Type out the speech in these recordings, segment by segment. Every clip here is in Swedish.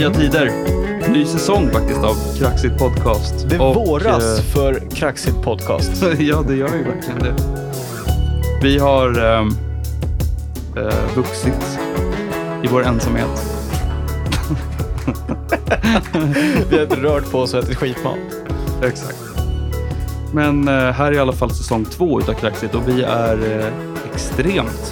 Nya tider. Ny säsong faktiskt av Kraxigt Podcast. Det Och, våras för Kraxigt Podcast. eh, ja, det gör ju verkligen det. Vi har ehm, eh, vuxit i vår ensamhet. Vi har inte rört på oss och ätit skitmat. Exakt. Men eh, här är i alla fall säsong två utav Kraxigt och vi är eh, extremt,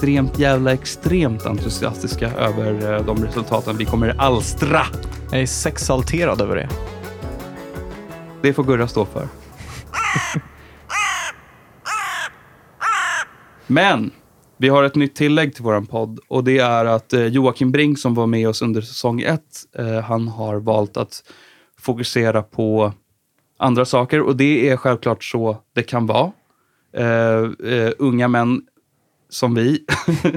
extremt jävla extremt entusiastiska över eh, de resultaten vi kommer alstra. Jag är sexalterad över det. Det får Gurra stå för. Men vi har ett nytt tillägg till vår podd och det är att eh, Joakim Brink som var med oss under säsong ett, eh, han har valt att fokusera på andra saker och det är självklart så det kan vara. Eh, eh, unga män som vi.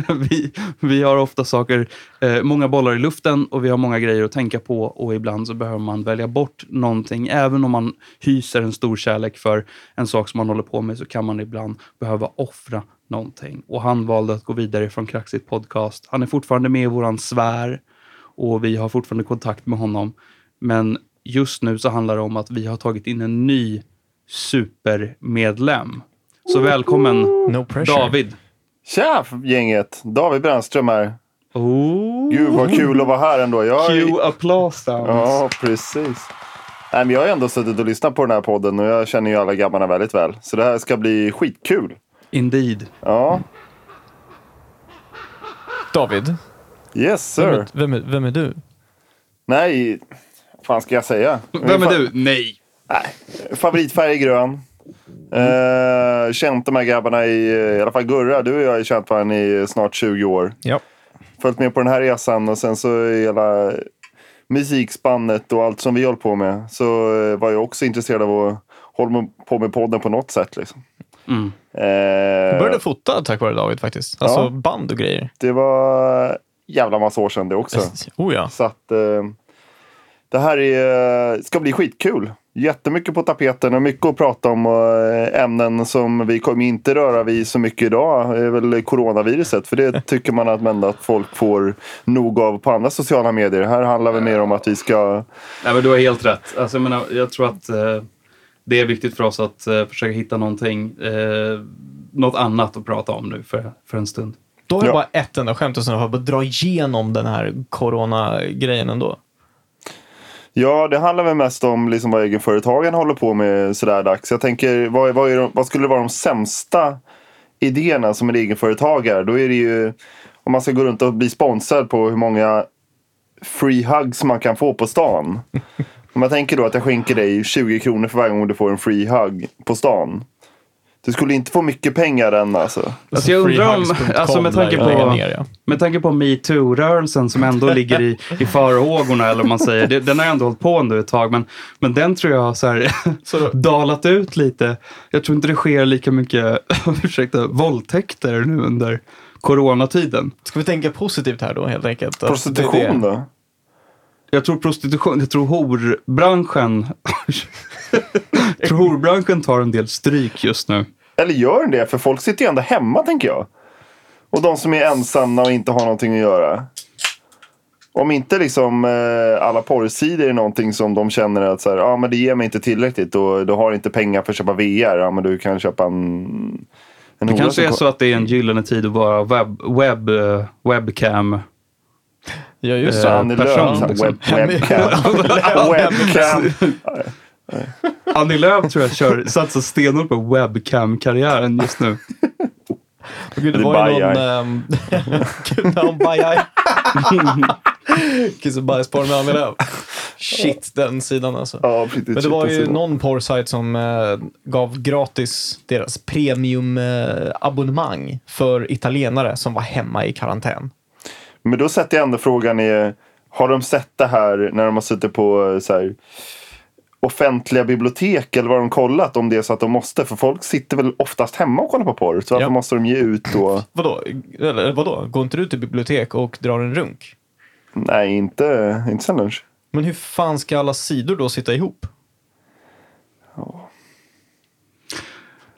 vi, vi har ofta saker, eh, många bollar i luften och vi har många grejer att tänka på och ibland så behöver man välja bort någonting. Även om man hyser en stor kärlek för en sak som man håller på med så kan man ibland behöva offra någonting. Och han valde att gå vidare från Kraxit Podcast. Han är fortfarande med i våran sfär och vi har fortfarande kontakt med honom. Men just nu så handlar det om att vi har tagit in en ny supermedlem. Så välkommen No. David. Tja gänget! David Brännström här. Oh. Gud vad kul att vara här ändå. Jag, Cue applause sounds. ja, precis. Nej, men jag har ändå suttit och lyssnat på den här podden och jag känner ju alla grabbarna väldigt väl. Så det här ska bli skitkul. Indeed. Ja, David, yes vem sir. är, vem, är, vem är du? Nej, vad fan ska jag säga? Vem är du? Nej. Favoritfärg är grön. Eh, känt de här grabbarna i, i alla fall Gurra, du och jag har ju känt varandra i snart 20 år. Ja. Följt med på den här resan och sen så hela musikspannet och allt som vi håller på med. Så eh, var jag också intresserad av att hålla på med podden på något sätt. Liksom. Mm. Eh, Jag började fota tack vare David faktiskt. Alltså Ja. band och grejer. det var jävla massa år sedan det också. Oh ja. Så att eh, det här är, ska bli skitkul. Jättemycket på tapeten och mycket att prata om. Och eh, ämnen som vi kommer inte röra vid så mycket idag är väl coronaviruset. För det tycker man att, men, att folk får nog av på andra sociala medier. Här handlar det mer om att vi ska... Nej, men du har helt rätt. Alltså, jag, menar, jag tror att eh, det är viktigt för oss att eh, försöka hitta någonting, eh, något annat att prata om nu för, för en stund. Då har jag Ja. bara ett enda skämt och sen får jag bara dra igenom den här corona-grejen ändå. Ja, det handlar väl mest om liksom vad egenföretagen håller på med sådär dags. Jag tänker, vad, vad, de, vad skulle vara de sämsta idéerna som en egenföretagare? Då är det ju, om man ska gå runt och bli sponsrad på hur många free hugs man kan få på stan. Om jag tänker då att jag skänker dig 20 kronor för varje gång du får en free hug på stan. Du skulle inte få mycket pengar än alltså. Alltså, jag undrar om, freehugs.com alltså med tanke på, ner, ja. med tanke på metoo-rörelsen som ändå ligger i, i farhågorna, eller vad man säger. Det, den har ändå hållit på nu ett tag, men, men den tror jag har så här, dalat ut lite. Jag tror inte det sker lika mycket, ursäkta, våldtäkter nu under coronatiden. Ska vi tänka positivt här då helt enkelt? Att det Prostitution det. då? Jag tror prostitution, jag tror horbranschen, horbranschen tar en del stryk just nu. Eller gör den det? För folk sitter ju ändå hemma tänker jag. Och de som är ensamma och inte har någonting att göra. Om inte liksom eh, alla porrsidor är någonting som de känner att så här, ah, men det ger mig inte tillräckligt och du har inte pengar för att köpa VR. Ja, men du kan köpa en, en Det kanske är så att det är en gyllene tid att vara webb, webb, eh, webcam. Ja, just det. Eh, person, liksom. web, webcam. webcam. Annie Lööf tror jag kör, satsar stenhårt på webcam-karriären just nu. Gud, det Det var ju någon... bajaj. ehm, Gud, han bajaj. Kiss och bajsporr med Annie Lööf. Shit, den sidan alltså. Ja, precis, Men det var ju precis. någon porrsajt som eh, gav gratis deras premium-abonnemang för italienare som var hemma i karantän. Men då sätter jag ändå frågan i, har de sett det här när de har suttit på eh, så här, offentliga bibliotek eller vad de kollat om det är så att de måste? För folk sitter väl oftast hemma och kollar på porr. Så varför Ja. måste de ge ut då? Vadå? Eller vadå? Går inte du till bibliotek och drar en runk? Nej, inte, inte sen lunch. Men hur fan ska alla sidor då sitta ihop?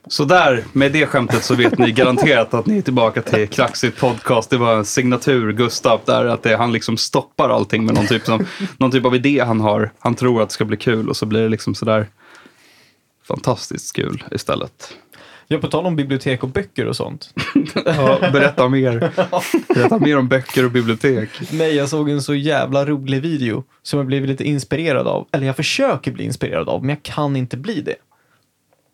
Så där, med det skämtet så vet ni garanterat att ni är tillbaka till Kraxigt podcast. Det var en signatur, Gustav, där att det, han liksom stoppar allting med någon typ, som, någon typ av idé han har. Han tror att det ska bli kul och så blir det liksom sådär fantastiskt kul istället. Ja, på tal om bibliotek och böcker och sånt. Ja, berätta mer. Berätta mer om böcker och bibliotek. Nej, jag såg en så jävla rolig video som jag blivit lite inspirerad av. Eller jag försöker bli inspirerad av, men jag kan inte bli det.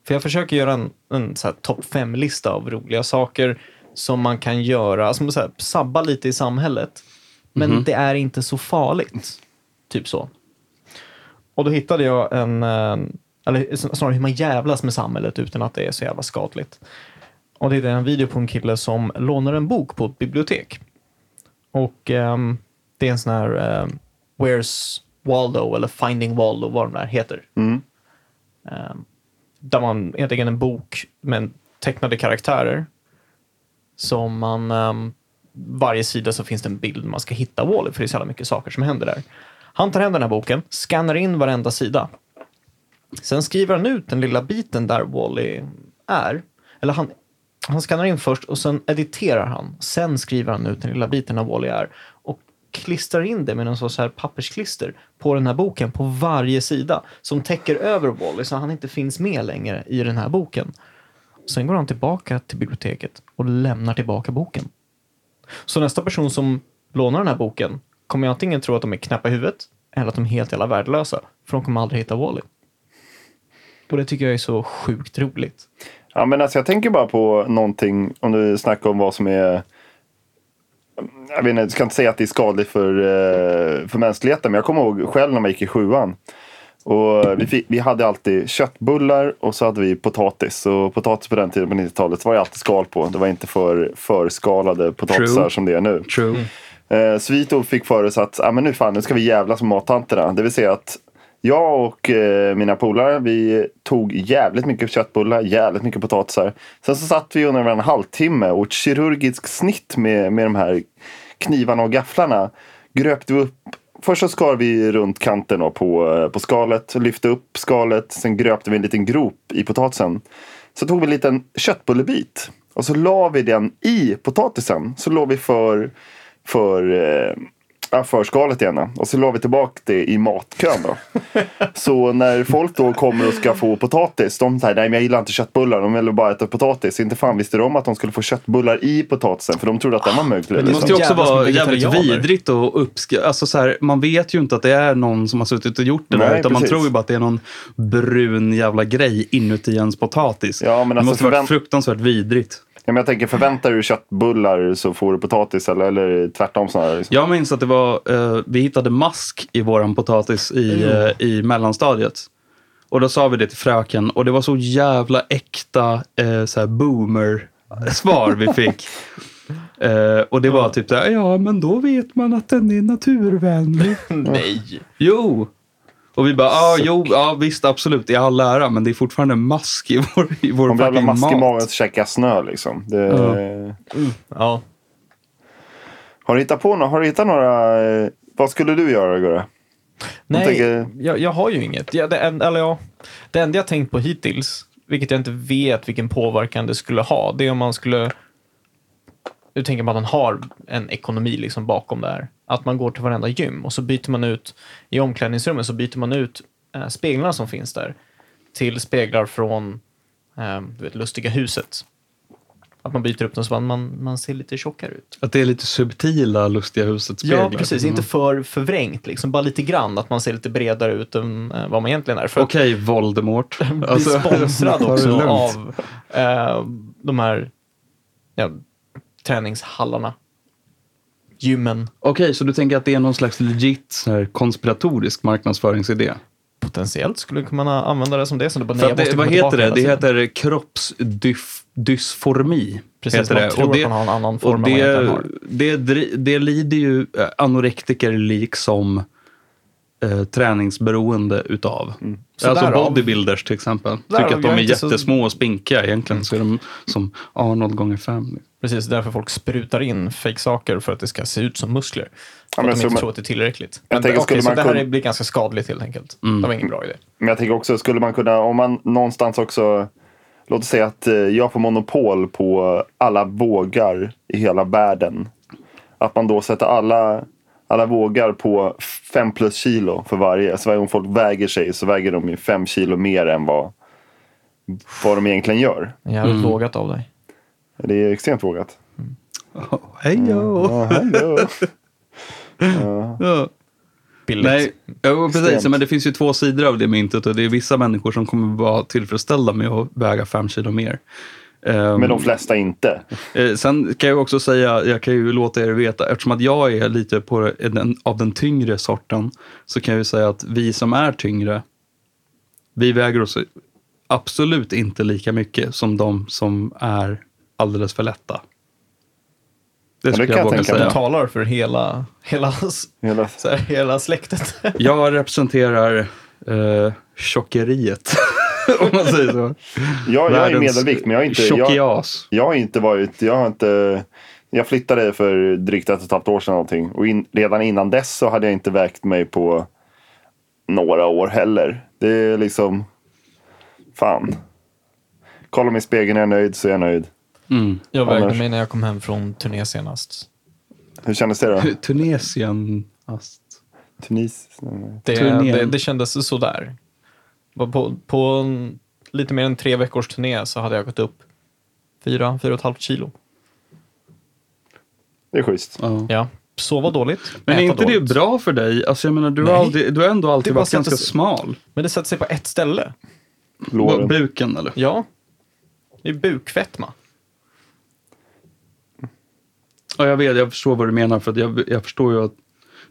För jag försöker göra en, en topp fem-lista av roliga saker som man kan göra, som så här, sabba lite i samhället. Men det är inte så farligt. Typ så. Och då hittade jag en, eller snarare hur man jävlas med samhället utan att det är så jävla skadligt. Och det är en video på en kille som lånar en bok på ett bibliotek. Och ehm, det är en sån här ehm, Where's Waldo eller Finding Waldo, vad den där heter. Mm. Ehm, där man egentligen en bok med tecknade karaktärer. Som man, um, varje sida så finns det en bild man ska hitta Wally, för det är så jävla mycket saker som händer där. Han tar hem den här boken, skannar in varenda sida. Sen skriver han ut den lilla biten där Wally är. Eller han, han skannar in först och sen editerar han. Sen skriver han ut den lilla biten där Wally är. Klistrar in det med någon sorts här pappersklister på den här boken på varje sida. Som täcker över Wally så han inte finns med längre i den här boken. Sen går han tillbaka till biblioteket och lämnar tillbaka boken. Så nästa person som lånar den här boken kommer jag antingen tro att de är knäppa i huvudet eller att de är helt jävla värdelösa. För de kommer aldrig hitta Wally. Och det tycker jag är så sjukt roligt. Ja, men alltså jag tänker bara på någonting, om du snackar om vad som är jag vet inte, jag ska inte säga att det är skadligt för, eh, för mänskligheten, men jag kommer ihåg själv när man gick i sjuan. Och vi, fick, vi hade alltid köttbullar och så hade vi potatis. Och potatis på den tiden på 90-talet var ju alltid skal på. Det var inte för förskalade potatisar True. som det är nu. True. Eh, så vi tog, fick för oss att ah, men nu, fan, nu ska vi jävlas med mattanterna. Det vill säga att jag och eh, mina polare vi tog jävligt mycket köttbullar, jävligt mycket potatisar. Sen så satt vi under en halvtimme och ett kirurgiskt snitt med, med de här knivarna och gafflarna gröpte vi upp. Först så skar vi runt kanten då på, eh, på skalet, lyfte upp skalet, sen gröpte vi en liten grop i potatisen. Så tog vi en liten köttbullebit och så la vi den i potatisen. Så låg vi för, för eh, ja, för skalet igen. då. Och så la vi tillbaka det i matkön då. så när folk då kommer och ska få potatis. De säger nej men jag gillar inte köttbullar. De vill bara äta potatis. Inte fan visste de att de skulle få köttbullar i potatisen. För de trodde att den var möglig. Det liksom. måste ju också vara jävligt vidrigt och uppskatta. Alltså så här, man vet ju inte att det är någon som har suttit och gjort det där. Nej, Utan man precis. tror ju bara att det är någon brun jävla grej inuti ens potatis. Ja, men det alltså måste vara förvänt- fruktansvärt vidrigt. Ja, men jag tänker förväntar du köttbullar så får du potatis. Eller, eller tvärtom snarare. Liksom. Jag minns att det var, eh, vi hittade mask i våran potatis i, eh, i mellanstadiet. Och då sa vi det till fröken och det var så jävla äkta eh, så boomer-svar vi fick. Eh, och det var typ här, ja men då vet man att den är naturvänlig. Nej. Jo! Och vi bara, ja jo, ja visst absolut, i all ära, men det är fortfarande mask i vår, i vår har fucking mask i magen käkar jag snö liksom. Det, Ja. Har du hittat på några? Har du hittat några? eh, Vad skulle du göra Gurra? Nej, tänker- jag, jag har ju inget. Ja, det, en, eller ja, det enda jag tänkt på hittills, vilket jag inte vet vilken påverkan det skulle ha, det är om man skulle... Nu tänker man att man har en ekonomi liksom bakom det här. Att man går till varenda gym och så byter man ut, i omklädningsrummet så byter man ut eh, speglarna som finns där till speglar från eh, du vet, Lustiga huset. Att man byter upp dem så att man, man ser lite tjockare ut. Att det är lite subtila Lustiga huset-speglar. Ja, precis. Inte för förvrängt, liksom. bara lite grann. Att man ser lite bredare ut än eh, vad man egentligen är. För Okej, Voldemort. Alltså, bli sponsrad ta det också av eh, de här ja, träningshallarna. Gymmen. Okej, så du tänker att det är någon slags legit så här, konspiratorisk marknadsföringsidé? Potentiellt skulle man kunna använda det som det. Så det bara, nej, det, vad heter det? Det heter kroppsdysformi. Precis, heter man det. tror och det, att man har en annan form och än vad man det, det, det lider ju eh, anorektiker liksom eh, träningsberoende utav. Så alltså därav- bodybuilders till exempel. Tycker att de är inte så- jättesmå och spinkiga. Egentligen så är de som Arnold gånger fem. Precis, därför folk sprutar in fake-saker för att det ska se ut som muskler. För men att de inte man- tror att det är tillräckligt. Jag Men, tänker, skulle så man det här kunna- blir ganska skadligt helt enkelt. Mm. Det var ingen bra idé. Men jag tänker också, skulle man kunna, om man någonstans också låt oss säga att eh, jag får monopol på alla vågar i hela världen. Att man då sätter alla, alla vågar på 5 plus kilo för varje. Så varje gång folk väger sig så väger de ju 5 kilo mer än vad, vad de egentligen gör. Jävligt Mm. vågat av dig. Det är extremt vågat. Oh, hej då! Ja, hallå. Ja. Ja. Billigt. Nej, ja, precis. Men det finns ju två sidor av det myntet och det är vissa människor som kommer vara tillfredsställda med att väga fem kilo mer. Ehm, Men de flesta inte. eh, sen kan jag också säga, jag kan ju låta er veta, eftersom att jag är lite på den, av den tyngre sorten, så kan jag ju säga att vi som är tyngre, vi väger oss absolut inte lika mycket som de som är alldeles för lätta. Det skulle jag jag våga mig. Du säga. talar för hela, hela, Hela, så här, hela släktet. Jag representerar eh, tjockeriet, om man säger så. jag, jag är medelvikt men jag har inte... Jag, jag har inte varit... Jag har inte... Jag flyttade för drygt ett och ett halvt år sedan någonting. Och in, redan innan dess så hade jag inte vägt mig på några år heller. Det är liksom... Fan. Kollar mig i spegeln, är jag nöjd så är jag nöjd. Mm. Jag vägde Annars- mig när jag kom hem från turné senast. Hur kändes det då? Tunesien. Ast. Tunis? Det, det, det kändes sådär. På, på en, lite mer än tre veckors turné så hade jag gått upp fyra, fyra och ett halvt kilo. Det är schysst. Ja. Ja, sova dåligt. Men är inte det dåligt. bra för dig? Alltså jag menar, du, har, aldrig, du har ändå alltid Det varit ganska sig- smal. Men det sätter sig på ett ställe. Låren. Buken eller? Ja. Det är bukfetma. Ja, jag vet, jag förstår vad du menar. För jag, jag förstår ju att,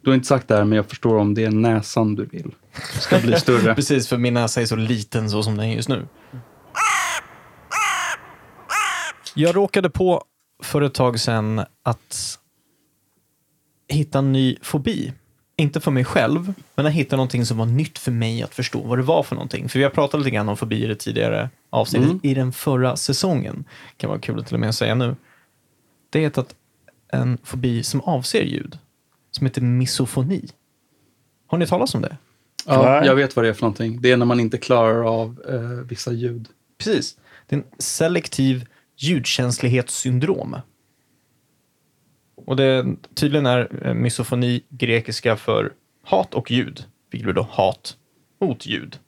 du har inte sagt det här, men jag förstår om det är näsan du vill ska bli större. Precis, för min näsa är så liten så som den är just nu. Jag råkade på för ett tag sedan att hitta en ny fobi. Inte för mig själv, men att hitta någonting som var nytt för mig att förstå vad det var för någonting. För vi har pratat lite grann om fobier i tidigare avsnitt Mm. i den förra säsongen. Kan vara kul att till och med säga nu. Det är att en fobi som avser ljud, som heter misofoni. Har ni talat om det? Ja, jag vet vad det är för någonting. Det är när man inte klarar av eh, vissa ljud. Precis. Det är en selektiv ljudkänslighetssyndrom. Och det tydligen är eh, misofoni grekiska för hat och ljud, vilket blir då hat mot ljud.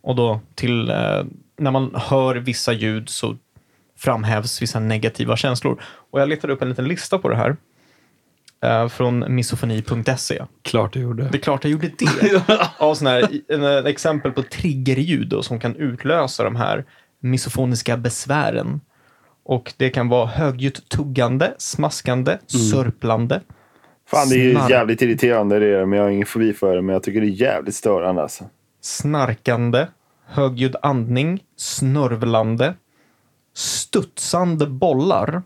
Och då till eh, när man hör vissa ljud så framhävs vissa negativa känslor. Och jag letade upp en liten lista på det här eh, från misofoni.se. Klart du gjorde. Det är klart jag gjorde det. Av såna här, en, en exempel på triggerljud då, som kan utlösa de här misofoniska besvären. Och det kan vara högljutt tuggande, smaskande, sörplande. Fan, det är ju Snark. jävligt irriterande det är, men jag har ingen fobi för det. Men jag tycker det är jävligt störande alltså. snarkande, högljudd andning, snörvlande, studsande bollar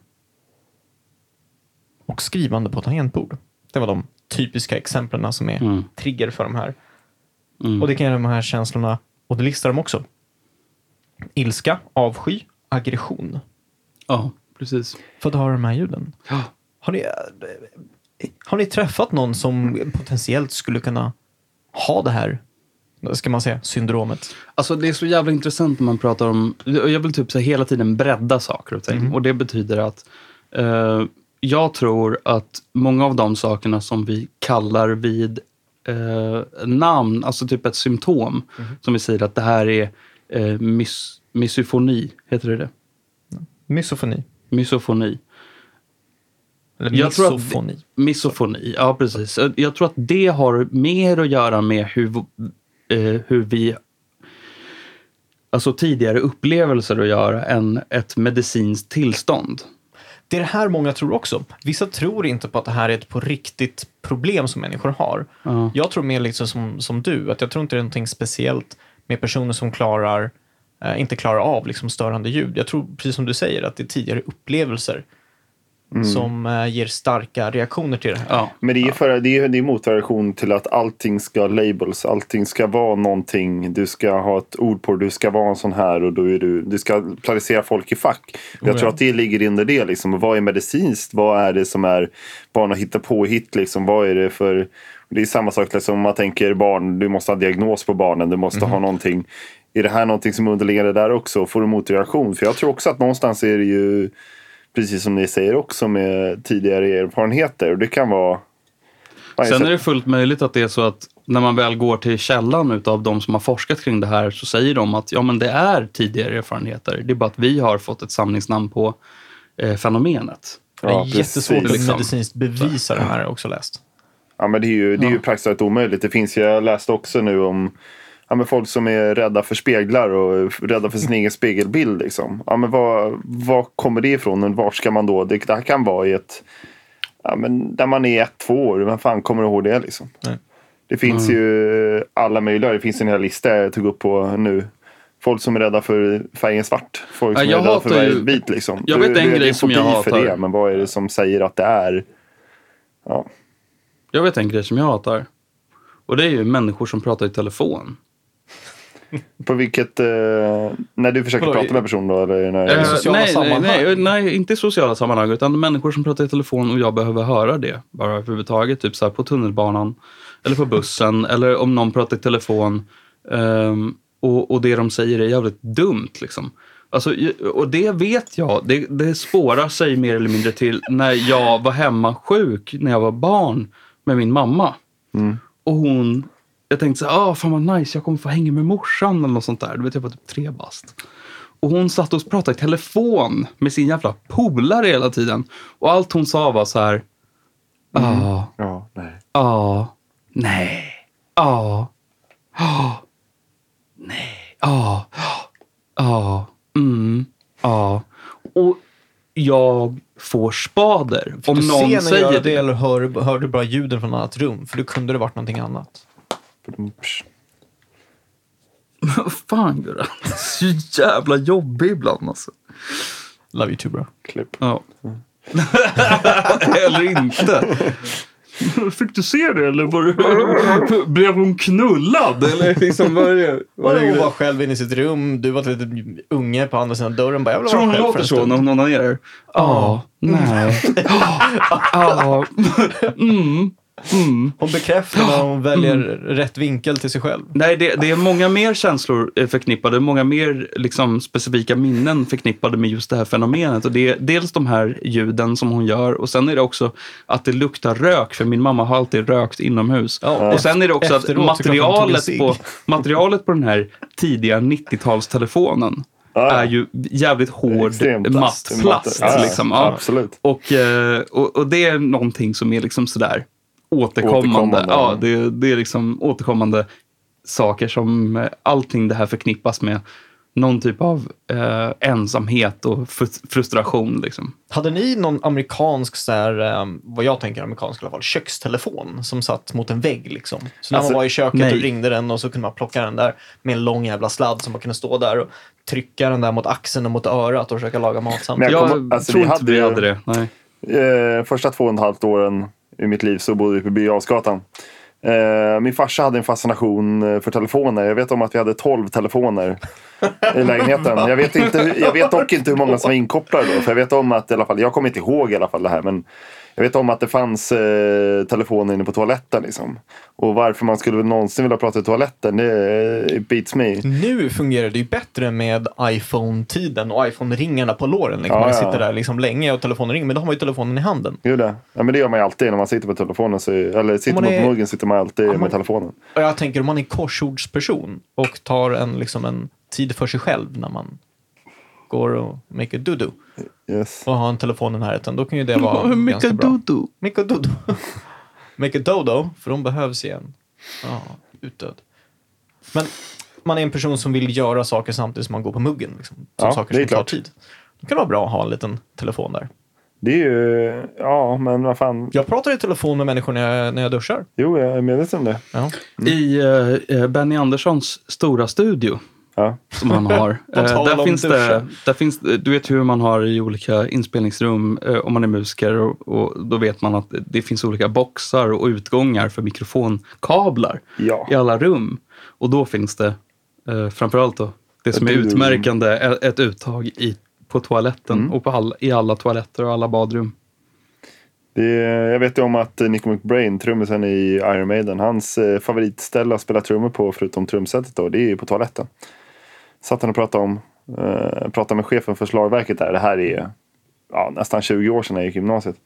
och skrivande på tangentbord. Det var de typiska exemplen som är Mm. trigger för de här. Mm. Och det kan göra de här känslorna, och det listar de också. Ilska, avsky, aggression. Ja, precis. För att höra de här ljuden. Ja. Har ni, har ni träffat någon som potentiellt skulle kunna ha det här, ska man säga, syndromet? Alltså det är så jävla intressant när man pratar om, jag vill typ så hela tiden bredda saker och ting. Och det betyder att eh, jag tror att många av de sakerna som vi kallar vid eh, namn, alltså typ ett symptom, som vi säger att det här är eh, mis, misofoni, heter det det? Misofoni. Misofoni. Eller Jag tror att- misofoni. Misofoni, ja precis. Jag tror att det har mer att göra med hur, eh, hur vi... Alltså tidigare upplevelser att göra än ett medicinskt tillstånd. Det är det här många tror också. Vissa tror inte på att det här är ett på riktigt problem som människor har. Ja. Jag tror mer liksom som, som du, att jag tror inte det är någonting speciellt med personer som klarar, eh, inte klarar av liksom störande ljud. Jag tror, precis som du säger, att det är tidigare upplevelser som eh, ger starka reaktioner till det här. Ja. Men det är, för, det är, det är motreaktion till att allting ska labels. Allting ska vara någonting. Du ska ha ett ord på det. Du ska vara en sån här och då är du, du ska placera folk i fack. Jag Oh, tror ja. att det ligger under det. Liksom. Vad är medicinskt? Vad är det som är barn att hitta på hit? Liksom? Vad är det för... Det är samma sak liksom, om man tänker barn. Du måste ha diagnos på barnen. Du måste ha någonting. är det här någonting som är underliggande där också? Får du motreaktion? För jag tror också att någonstans är det ju, precis som ni säger också, med tidigare erfarenheter. Och det kan vara... Sen är det fullt möjligt att det är så att när man väl går till källan utav de som har forskat kring det här så säger de att ja, men det är tidigare erfarenheter. Det är bara att vi har fått ett samlingsnamn på eh, fenomenet. det är Ja, jättesvårt att precis. medicinskt bevisa det här har jag också läst. Ja, men det är ju, det är ju Ja. praktiskt omöjligt. Det finns, ju- jag läste också nu om ja, men folk som är rädda för speglar och rädda för sin egen spegelbild. Liksom. Ja, men vad, vad kommer det ifrån? Och var ska man då? Det, det här kan vara i ett... Ja, men där man är ett, två år. Vem fan kommer ihåg det? Liksom? Nej. Det finns ju alla möjliga. Det finns en hel lista jag tog upp på nu. Folk som är rädda för färgen svart. Folk som Ja, jag är rädda för hatar ju- färgen vit. Liksom. Jag vet Det- en är grej som jag fobi för hatar. det, men vad är det som säger att det är? Ja. Jag vet en grej som jag hatar. Och det är ju människor som pratar i telefon. På vilket... Eh, när du försöker Vadå, prata med personen då? Eller när, Eh, sociala nej, sammanhang? Nej, nej, nej, inte i sociala sammanhang. Utan människor som pratar i telefon och jag behöver höra det. Bara överhuvudtaget. Typ så här på tunnelbanan. Eller på bussen. eller om någon pratar i telefon. ehm, och, och det de säger är jävligt dumt. Liksom. Alltså, och det vet jag. Det, det spårar sig mer eller mindre till när jag var hemma sjuk när jag var barn med min mamma. Och hon, jag tänkte så här, ah, fan vad nice, jag kommer få hänga med morsan eller något sånt där. Du vet, jag var typ tre bast. Och hon satt och pratade i telefon med sin jävla polare hela tiden. Och allt hon sa var så här, ja, Ja, nej. ja, nej, ja, ja, nej, ja, ja, mm, ja. Och jag får spader om du någon ser säger göra det. det eller hör, hör du bara ljuden från ett annat rum? För då kunde det varit någonting annat. Vad fan Gurra? Så jävla jobbig ibland alltså. Love you too bro. Klipp. Ja. eller inte. Fick du se det eller var det, blev hon knullad? Eller liksom, vad är det? Vad är Hon det? var själv inne i sitt rum, du var ett litet unge på andra sidan dörren. Bara, jag Tror hon låter så när hon onanerar? Ja, nej. Ja, mm, mm. Hon bekräftar när hon väljer rätt vinkel till sig själv. Nej, det, det är många mer känslor eh, förknippade, många mer liksom, specifika minnen förknippade med just det här fenomenet. Och det är dels de här ljuden som hon gör och sen är det också att det luktar rök, för min mamma har alltid rökt inomhus. Ja, och sen är det också att materialet på, materialet på den här tidiga 90-talstelefonen Ja, är ju jävligt hård Extremt matt plast. plast. Ja, liksom. ja. Absolut. Och, eh, och, och det är någonting som är liksom sådär återkommande. Återkommande, Ja, det, det är liksom återkommande saker som eh, allting det här förknippas med någon typ av eh, ensamhet och fr- frustration. Liksom. Hade ni någon amerikansk, så här, eh, vad jag tänker amerikansk i alla fall, kökstelefon som satt mot en vägg? Liksom. Så när Alltså, man var i köket nej. och ringde den och så kunde man plocka den där med en lång jävla sladd som man kunde stå där och trycka den där mot axeln och mot örat och försöka laga mat Men samtidigt. jag Jag kommer- alltså, tror vi inte hade vi hade det. Nej. Eh, första två och ett halvt åren i mitt liv så bodde vi på Birger Jarlsgatan. Eh, min farsa hade en fascination eh, för telefoner. Jag vet om att vi hade 12 telefoner i lägenheten. Jag vet, inte, jag vet dock inte hur många som var inkopplade då. För jag vet om att i alla fall, jag kommer inte ihåg i alla fall det här. Men jag vet om att det fanns eh, telefoner inne på toaletten. Liksom. Och varför man skulle någonsin vilja prata i toaletten, det eh, beats me. Nu fungerar det ju bättre med iPhone-tiden och iPhone-ringarna på låren. Liksom. Ja, man ja. sitter där liksom länge och telefonen ringer, men då har man ju telefonen i handen. Jo, det. Ja, men det gör man ju alltid när man sitter på telefonen. Så, eller sitter man man är- på muggen sitter man alltid man- med telefonen. Jag tänker om man är korsordsperson och tar en, liksom en tid för sig själv när man går och make a do-do Yes. och har en telefon i närheten, då kan ju det vara ganska mycket bra. dodo? Make a dodo. A dodo, för de behövs igen. Ja, utdöd. Men man är en person som vill göra saker samtidigt som man går på muggen. Liksom. Som Ja, saker som tar tid. Då kan det vara bra att ha en liten telefon där. Det är ju, ja men vad fan. Jag pratar i telefon med människor när jag, när jag duschar. Jo, jag är medveten om det. Ja. I eh, Benny Anderssons stora studio Ja. som han har. Eh, där, finns det, där finns, du vet hur man har i olika inspelningsrum eh, om man är musiker. Och, och då vet man att det finns olika boxar och utgångar för mikrofonkablar Ja. i alla rum. Och då finns det eh, framförallt då, det som är utmärkande, är ett uttag i, på toaletten Mm. och på all, i alla toaletter och alla badrum. Det är, jag vet ju om att Nico McBrain, trummisen i Iron Maiden, hans eh, favoritställe att spela trummor på förutom trumsetet då, det är ju på toaletten. Satt han och pratade om, eh, pratade med chefen för slagverket där. Det här är ja, nästan 20 år sedan jag gick i gymnasiet.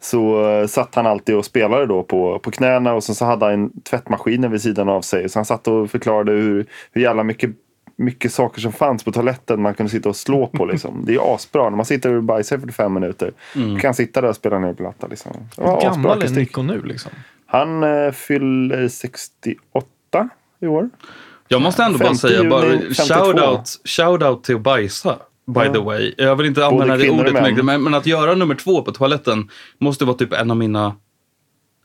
Så eh, satt han alltid och spelade då på, på knäna och sen så hade han en tvättmaskin vid sidan av sig. Så han satt och förklarade hur, hur jävla mycket, mycket saker som fanns på toaletten man kunde sitta och slå på. Liksom. Det är asbra. När man sitter och bajsar i 45 minuter mm. kan sitta där och spela ner platta. Liksom. Hur gammal är Nico nu? Liksom? Han eh, fyller 68 i år. Jag måste ändå bara säga, bara, shout-out shout till att bajsa. By ja. the way. Jag vill inte använda det ordet mycket, men, men att göra nummer två på toaletten måste vara typ en av mina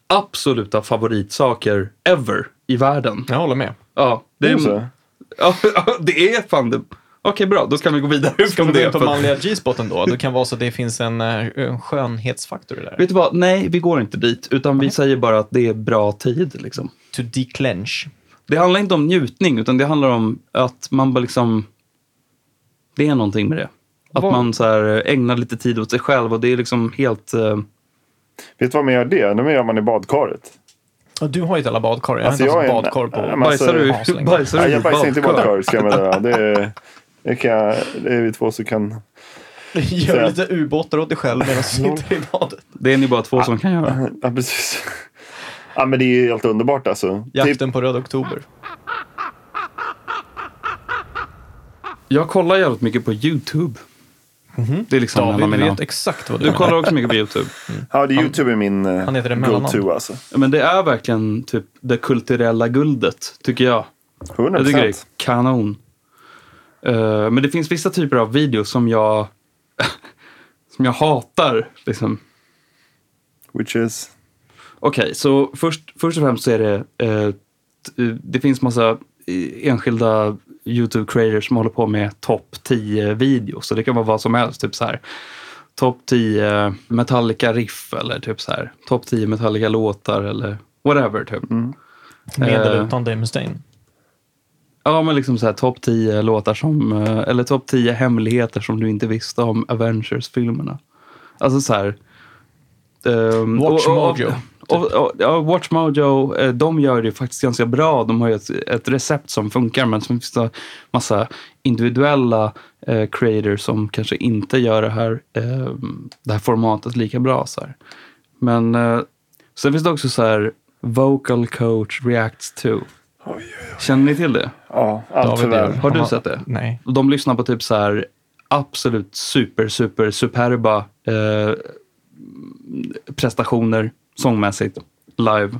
absoluta favoritsaker ever i världen. Jag håller med. Ja, det är, ja, det är fan det. Okej, okay, bra. Då kan vi gå vidare Ska vi gå in på manliga G-spoten då? Det kan vara så att det finns en, eh, en skönhetsfaktor där. Vet du vad? Nej, vi går inte dit. Utan okay. vi säger bara att det är bra tid. Liksom. To declench. Det handlar inte om njutning, utan det handlar om att man bara liksom... Det är någonting med det. Att Var? man så här, ägnar lite tid åt sig själv och det är liksom helt... Uh... Vet du vad man gör det? Det gör man i badkaret. du har ju ett jävla badkar. Jag alltså, har inte ens badkar på. Äh, bajsar du, bajsar du nej, Jag bajsar inte i badkar. Ska jag med det, det, kan jag, det är vi två som kan... Gör lite ubåtar åt dig själv medan du sitter i badet. Det är ni bara två som kan göra. Ja, precis. Ja, men det är helt underbart alltså. Jakten typ... på Röd Oktober. Jag kollar jävligt mycket på YouTube. Mm -hmm. Det är liksom David vet exakt vad du Du kollar också mycket på YouTube. Mm. Ja, det är YouTube är min uh, go-to alltså. Men det är verkligen typ det kulturella guldet, tycker jag. 100%. Jag tycker det är kanon. Uh, men det finns vissa typer av videos som jag, som jag hatar. Liksom. Which is? Okej, okay, så först, först och främst så är det, uh, det finns massa enskilda YouTube-creators som håller på med topp 10 videos. Så det kan vara vad som helst. Typ så här topp 10 Metallica-riff eller typ så här topp 10 Metallica-låtar eller whatever. Typ. Mm. Med eller utan Dave Mustaine? Ja, men liksom så här topp 10 låtar som, eh, eller topp 10 hemligheter som du inte visste om Avengers-filmerna. Alltså så här. Um, Watch och, och, Mojo. Och, och, ja, Watch Mojo, eh, de gör det faktiskt ganska bra. De har ju ett, ett recept som funkar, men så finns det massa individuella eh, creators som kanske inte gör det här, eh, det här formatet lika bra. Så här. Men eh, sen finns det också så här, Vocal Coach Reacts to. Oj, oj, oj. Känner ni till det? Ja, allt för Har du sett det? Nej. De lyssnar på typ så här absolut super, super, superba eh, prestationer sångmässigt live.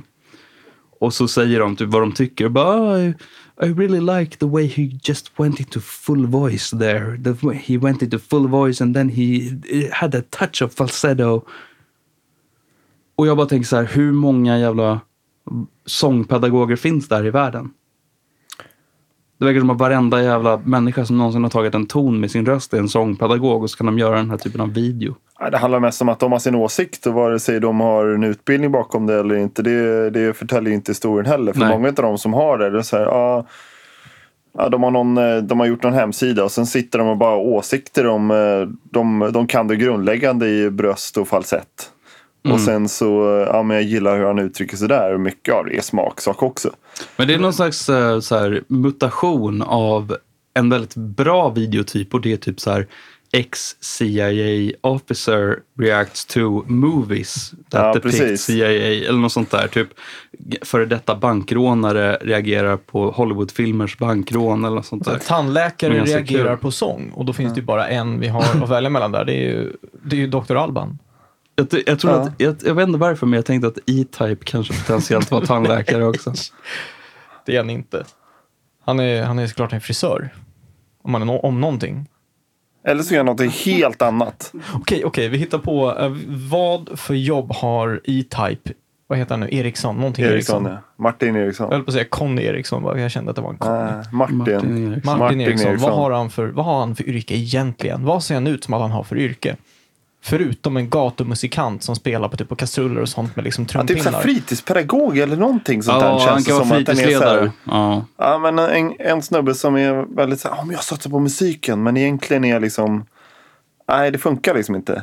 Och så säger de typ vad de tycker. Bara, I, I really like the way he just went into full voice there. The, he went into full voice and then he had a touch of falsetto. Och jag bara tänker så här, hur många jävla sångpedagoger finns där i världen? Det verkar som att varenda jävla människa som någonsin har tagit en ton med sin röst är en sångpedagog och så kan de göra den här typen av video. Det handlar mest om att de har sin åsikt och vare sig de har en utbildning bakom det eller inte. Det, det förtäljer inte historien heller. För Nej. många av de som har det, det är så här, ja, ja, de, har någon, eh, de har gjort någon hemsida och sen sitter de och bara åsikter om, eh, de, de kan det grundläggande i bröst och falsett. Mm. Och sen så, ja men jag gillar hur han uttrycker sig där. Mycket av det är smaksak också. Men det är någon slags eh, så här, mutation av en väldigt bra videotyp och det är typ så här ex-CIA officer reacts to movies that ja, depict precis. CIA eller något sånt där. Typ före detta bankrånare reagerar på Hollywoodfilmers bankrån eller något sånt där. Tandläkare reagerar kul. på sång och då finns ja. det ju bara en vi har att välja mellan där. Det är ju, det är ju Dr. Alban. Jag, jag, tror ja. att, jag, jag vet inte varför, men jag tänkte att E-Type kanske potentiellt var tandläkare också. det är han inte. Han är, han är såklart en frisör. Om, man är om någonting. Eller så gör han något helt annat. Okej, okej, okay, vi hittar på. Uh, vad för jobb har E-Type? Vad heter han nu? Eriksson? Någonting Eriksson. Eriksson. Ja. Martin Eriksson. Jag höll på att säga Conny Eriksson, jag kände att det var en Conny. Uh, Martin. Martin Eriksson. Martin Eriksson. Vad, har han för, vad har han för yrke egentligen? Vad ser han ut som att han har för yrke? Förutom en gatumusikant som spelar på, typ, på kastruller och sånt med liksom trumpinnar. Ja, typ fritidspedagog eller någonting sånt ja, där. Känns han kan vara fritidsledare. Ja. ja, men en, en snubbe som är väldigt så här, oh, jag satsar på musiken. Men egentligen är liksom, nej det funkar liksom inte.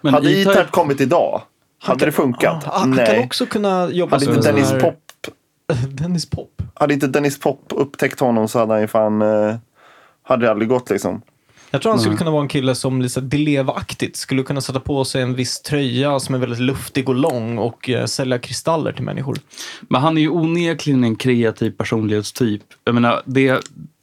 Men hade E-Type kommit idag, hade kan, det funkat? Ah, han nej. kan också kunna jobba hade inte Dennis här... Pop Dennis Pop? Hade inte Dennis Pop upptäckt honom så hade han ju fan uh, hade det aldrig gått liksom. Jag tror han skulle kunna vara en kille som lite Dileva-aktigt skulle kunna sätta på sig en viss tröja som är väldigt luftig och lång och eh, sälja kristaller till människor. Men han är ju onekligen en kreativ personlighetstyp. Jag menar, det,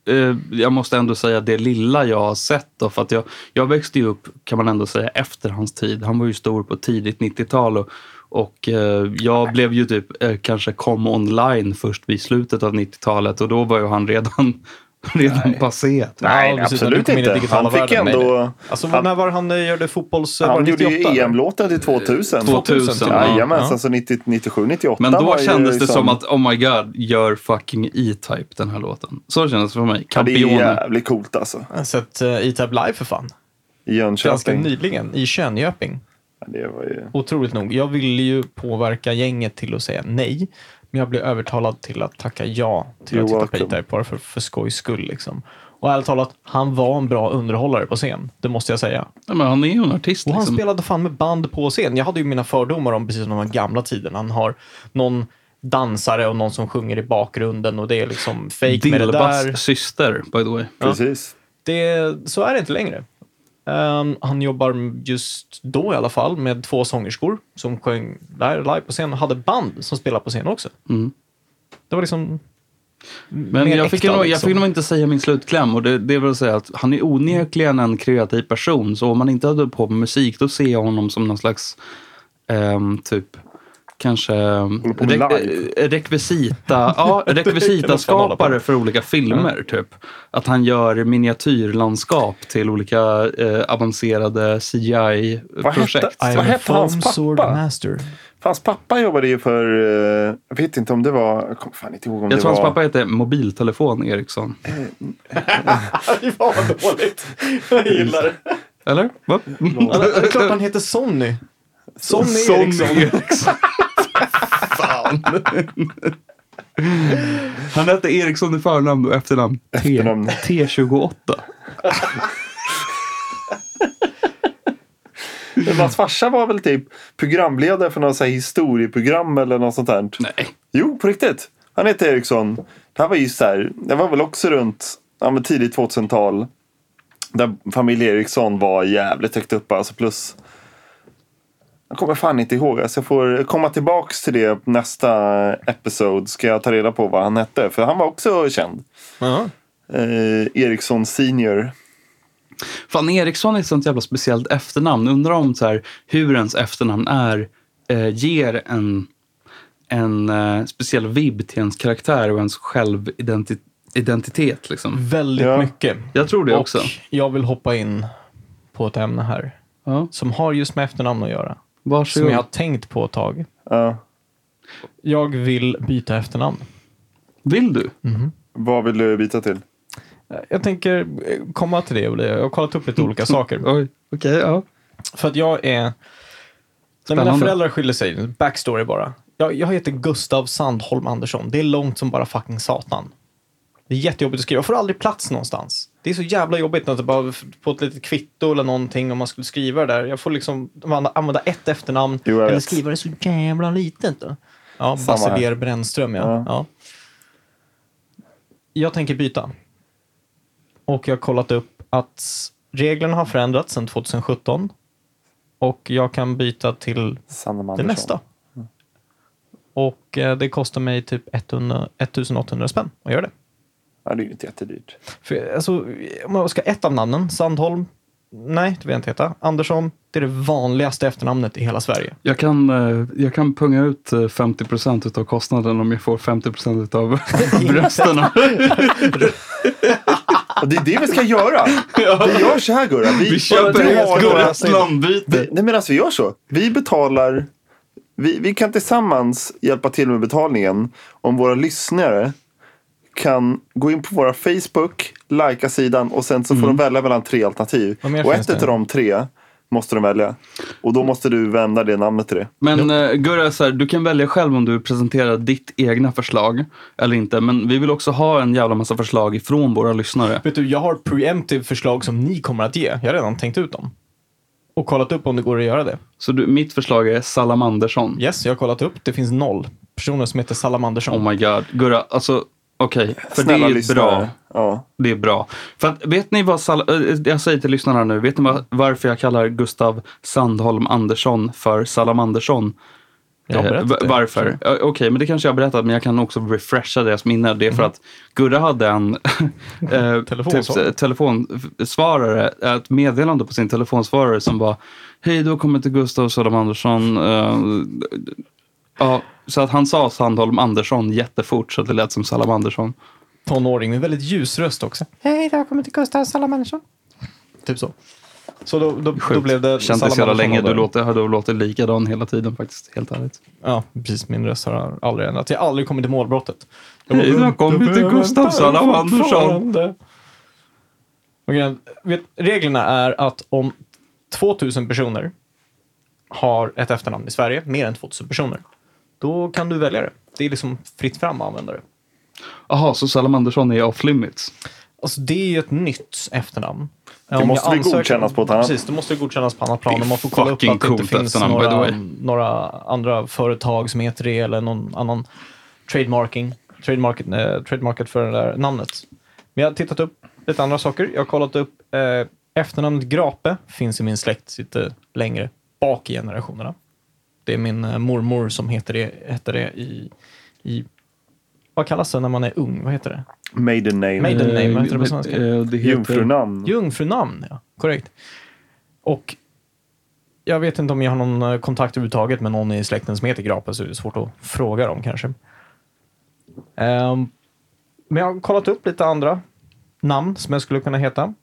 eh, jag måste ändå säga det lilla jag har sett. Då, för att jag, jag växte ju upp, kan man ändå säga, efter hans tid. Han var ju stor på tidigt 90-tal. Och, och eh, jag blev ju typ eh, kanske kom online först vid slutet av 90-talet. Och då var ju han redan, redan passé. typ. Nej, Ja, absolut inte. Han fick världen, ändå... nej. Alltså, han- när var han eh, gjorde fotbolls... Han gjorde ju 98, eller? EM-låten till 2000. 2000, ja. Jajamensan, Ja. så 90, 97, 98 Men då kändes det liksom- som att, oh my god, gör fucking E-Type den här låten. Så kändes det för mig. Ja, det är jävligt coolt alltså. Jag har sett uh, E-Type live för fan. I Ganska Jönköping. nyligen, i Könköping. Ja, det var ju... Otroligt nog. Jag ville ju påverka gänget till att säga nej. Men jag blev övertalad till att tacka ja till You're att titta på welcome. E-Type bara för, för skojs skull. Liksom. Och ärligt talat, han var en bra underhållare på scen. Det måste jag säga. Ja, men han är ju en artist. Och han Liksom. spelade fan med band på scen. Jag hade ju mina fördomar om precis som de gamla tiderna. Han har någon dansare och någon som sjunger i bakgrunden och det är liksom fake med det där. Dilbas syster, by the way. Precis. Det, så är det inte längre. Ehm, han jobbar just då i alla fall med två sångerskor som sjöng där live på scen och hade band som spelade på scen också. Mm. Det var liksom Men jag fick, äkta, nog, jag liksom. fick nog inte säga min slutkläm. Och det, det vill säga att han är onekligen en kreativ person. Så om man inte hade på med musik, då ser jag honom som någon slags ehm, typ kanske med live. eh, rekvisita, ja, rekvisitaskapare för olika filmer. Typ. Att han gör miniatyrlandskap till olika eh, avancerade CGI-projekt. hette- Vad hette hans pappa? Hans pappa jobbade ju för, eh, jag vet inte om det var, jag kommer fan inte ihåg om Jag det tror hans var. pappa heter Mobiltelefon Eriksson. Fy fan vad dåligt. Jag gillar det. Eller? Va? Ja, Det är klart han heter Sonny. Sonny, Sonny Eriksson. Eriksson. Fan. Han hette Eriksson i förnamn och efternamn T, Efternamn. T28. Men Hans farsa var väl typ programledare för något så här historieprogram eller något sånt där. Nej. Jo, på riktigt. Han heter Eriksson. Det här var ju så här, det var väl också runt ja, tidigt 2000-tal. Där familj Eriksson var jävligt högt upp. Alltså plus. Jag kommer fan inte ihåg. Alltså jag får komma tillbaks till det nästa episod. Ska jag ta reda på vad han hette. För han var också känd. Ja. Eh, Eriksson senior. Fan, Eriksson är ett sånt jävla speciellt efternamn. Undrar om så här, hur ens efternamn är, eh, ger en, en eh, speciell vibb till ens karaktär och ens självidentitet. Liksom. Väldigt Ja. mycket. Jag tror det Och också. jag vill hoppa in på ett ämne här Ja, som har just med efternamn att göra. Som varsågod. jag har tänkt på ett tag. Ja. Jag vill byta efternamn. Vill du? Vad vill du byta till? Jag tänker komma till det. Jag har kollat upp lite olika saker. Oj, okej, ja. För att jag är... När mina Spännande. föräldrar skilde sig, backstory bara. Jag, jag heter Gustav Sandholm Andersson. Det är långt som bara fucking satan. Det är jättejobbigt att skriva. Jag får aldrig plats någonstans. Det är så jävla jobbigt att det bara på ett litet kvitto eller någonting om man skulle skriva det där. Jag får liksom använda, ett efternamn Jo, eller vet. skriva det så jävla litet. Då. Ja. Basiler Brännström ja. Ja. ja. Jag tänker byta. Och jag har kollat upp att reglerna har förändrats sedan 2017. Och jag kan byta till det nästa. Och eh, det kostar mig typ 100, 1800 spänn att göra det. Ja, det är ju inte jättedyrt. För, alltså, om jag ska ett av namnen, Sandholm, nej, det vill jag inte heta. Andersson, det är det vanligaste efternamnet i hela Sverige. Jag kan, eh, jag kan punga ut eh, 50 procent av kostnaden om jag får 50 procent av brösterna. Och det är det vi ska göra. Vi gör så här Gurra. Vi köper vi ett har några- Gurras namnbyte. Nej men alltså vi gör så. Vi betalar. Vi, vi kan tillsammans hjälpa till med betalningen. Om våra lyssnare kan gå in på våra Facebook, likea sidan och sen så får de välja mellan tre alternativ. Och ett av de tre måste de välja. Och då måste du vända det namnet till det. Men uh, Gurra, så här, du kan välja själv om du presenterar ditt egna förslag eller inte. Men vi vill också ha en jävla massa förslag ifrån våra lyssnare. Vet du, jag har preemptive förslag som ni kommer att ge. Jag har redan tänkt ut dem. Och kollat upp om det går att göra det. Så du, mitt förslag är Salamandersson. Yes, jag har kollat upp. Det finns noll personer som heter Salamandersson. Oh my god. Gurra, alltså Okej, för Snälla det är lyssnare. bra. Ja. Det är bra. För att, vet ni vad, Sal- eh, jag säger till lyssnarna nu, vet ni vad, varför jag kallar Gustav Sandholm Andersson för Salamandersson? Jag har Eh, varför? Eh, Okej, men det kanske jag har berättat, men jag kan också refresha deras minne. Det är för att Gurra hade en eh, Telefonsvarare. typ, telefonsvarare, ett meddelande på sin telefonsvarare som var Hej, du har kommit till Gustav Salamandersson. Eh, ja, så att han sa Sandholm Andersson jättefort så att det lät som Salamandersson. Tonåring med väldigt ljus röst också. Hej, det har kommit till Gustav Salamansson. Typ så. Så då, då, då Sjukt. blev det Känt dig så jävla länge. Du låter, har du låtit likadan hela tiden faktiskt. Helt ärligt. Ja, precis. Min röst har aldrig ändrat. Jag har aldrig kommit till målbrottet. Jag Hej, kommit till Gustav Salamandersson. fortfarande. Okej, vet, reglerna är att om 2000 personer har ett efternamn i Sverige, mer än 2000 personer, då kan du välja det. Det är liksom fritt fram att använda det. Jaha, så Salamandersson är off limits? Alltså det är ju ett nytt efternamn. Det Om måste ansöker- godkännas på ett annat- Precis, det måste godkännas på annat plan. Och man får kolla upp att det inte finns några, några andra företag som heter det eller någon annan trademarking, trademarket, eh, trademarket för det där namnet. Men jag har tittat upp lite andra saker. Jag har kollat upp eh, efternamnet Grape finns i min släkt lite längre bak i generationerna. Det är min eh, mormor som heter det, heter det i, i, vad kallas det när man är ung? Vad heter det? Maiden name. Maiden name, vad heter det på svenska? Eh, det heter- Jungfrunamn. Jungfrunamn, ja. Korrekt. Och jag vet inte om jag har någon eh, kontakt överhuvudtaget med någon i släkten som heter Grape, så det är svårt att fråga dem kanske. Ehm, men jag har kollat upp lite andra namn som jag skulle kunna heta.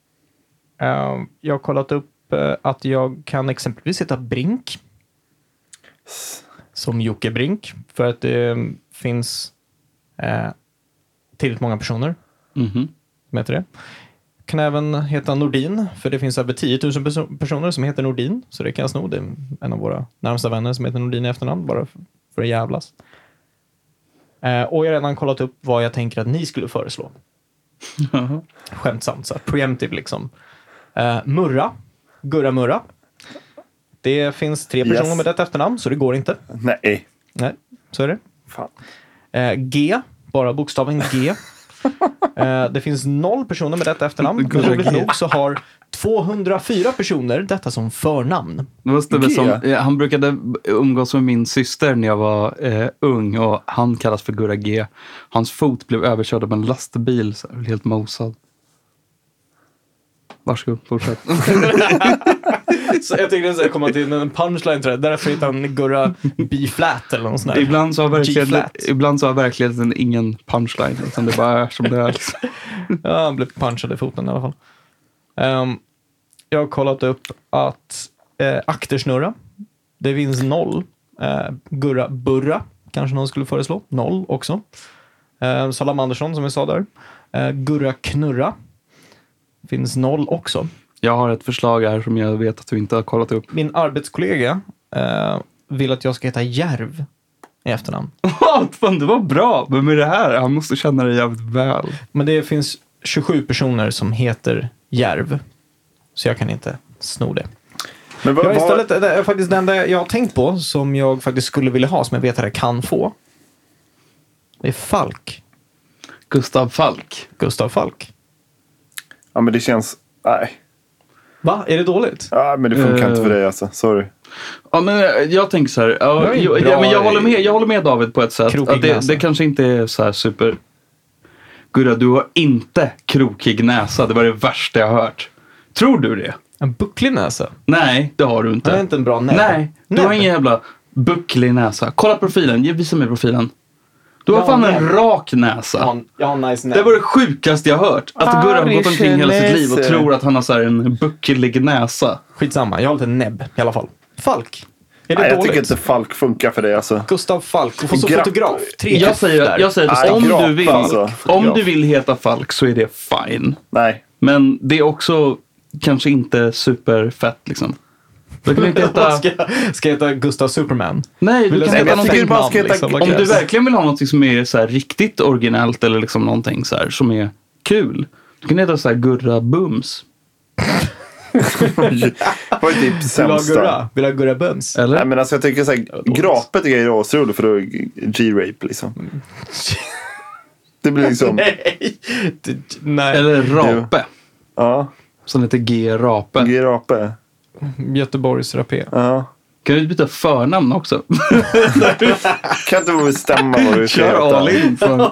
Ehm, jag har kollat upp eh, att jag kan exempelvis heta Brink. Som Jocke Brink, för att det finns eh, tillräckligt många personer Mhm. som heter det. Kan även heta Nordin, för det finns över 10 000 perso- personer som heter Nordin, så det kan jag sno. Det är en av våra närmsta vänner som heter Nordin i efternamn, bara för, att jävlas. Eh, och jag har redan kollat upp vad jag tänker att ni skulle föreslå. Skämtsamt, så här, preemptive liksom. Eh, Murra, Gurra Murra. Det finns tre personer Yes. med ett efternamn, så det går inte. Nej. Nej, så är det. Fan. Eh, G, bara bokstaven G. eh, det finns noll personer med detta efternamn. Roligt G. nog så har 204 personer detta som förnamn. Det var Stubbe som, eh, han brukade umgås med min syster när jag var eh, ung och han kallas för Gurra G. Hans fot blev överkörd av en lastbil, så här, helt mosad. Varsågod, fortsätt. Så jag tänkte säga komma till en punchline tror jag. Därför heter han Gurra B-flat eller något sånt där. ibland, så har verkligheten, ibland så har verkligheten ingen punchline, utan det bara är som det är. Liksom. Ja, han blev punchad i foten i alla fall. Ehm, jag har kollat upp att uh, aktersnurra, det finns noll. Uh, Gurra Burra, kanske någon skulle föreslå. Noll också. Uh, Salamandersson, som vi sa där. Uh, Gurra Knurra, finns noll också. Jag har ett förslag här som jag vet att du inte har kollat upp. Min arbetskollega eh, vill att jag ska heta Järv i efternamn. Fan, det var bra! Men med det här, han måste känna dig jävligt väl. Men det finns 27 personer som heter Järv. Så jag kan inte sno det. Men vad, Jag istället, det är faktiskt det enda jag har tänkt på som jag faktiskt skulle vilja ha, som jag vet att jag kan få. Det är Falk. Gustav Falk. Gustav Falk. ja, men det känns... Nej. Va? Är det dåligt? Ja, men det funkar inte för dig alltså. Sorry. Ja, men eh, jag tänker så här. Ja, Jag ja, men jag, håller med, jag håller med David på ett sätt. Krokig Att det, näsa. det kanske inte är så här super... Gurra, du har inte krokig näsa. Det var det värsta jag har hört. Tror du det? En bucklig näsa? Nej, det har du inte. Det är inte en bra näbb. Nej, du har ingen jävla bucklig näsa. Kolla profilen. Ge- Visa mig profilen. Du har Jag fan en rak näsa. Jag har en, jag har nice näbb. Det var det sjukaste jag hört. Att Gurra har gått omkring hela sitt liv och tror att han har så här en bucklig näsa. Skitsamma, jag har lite näbb i alla fall. Falk. Är det Nej, jag dåligt? tycker inte Falk funkar för dig alltså. Gustav Falk. Och så Gra- fotograf. Tre Jag säger, där. jag säger att Nej, om, du vill, alltså. om du vill heta Falk så är det fine. Nej. Men det är också kanske inte superfett liksom. Du kan inte heta... ska, ska jag heta Gustav Superman? Nej, du jag kan heta någonting... bara ska heta- liksom, Om du verkligen vill ha någonting som är så här riktigt originellt eller liksom någonting så här som är kul. Du kan heta så här Gurra Bums. Det var ju typ du sämsta. Gurra? Vill du ha Gurra Bums? Eller? Nej, men alltså jag tycker såhär, dåligt. grapet är grejer asroligt för då är G-rape liksom. Det blir liksom... Nej! Det- Nej. Eller Rape. Ja, Som heter G. Rape. Göteborgs rapé. Ja. Kan du byta förnamn också? Kan inte du bestämma vad du ska Kör all heta? in. Från...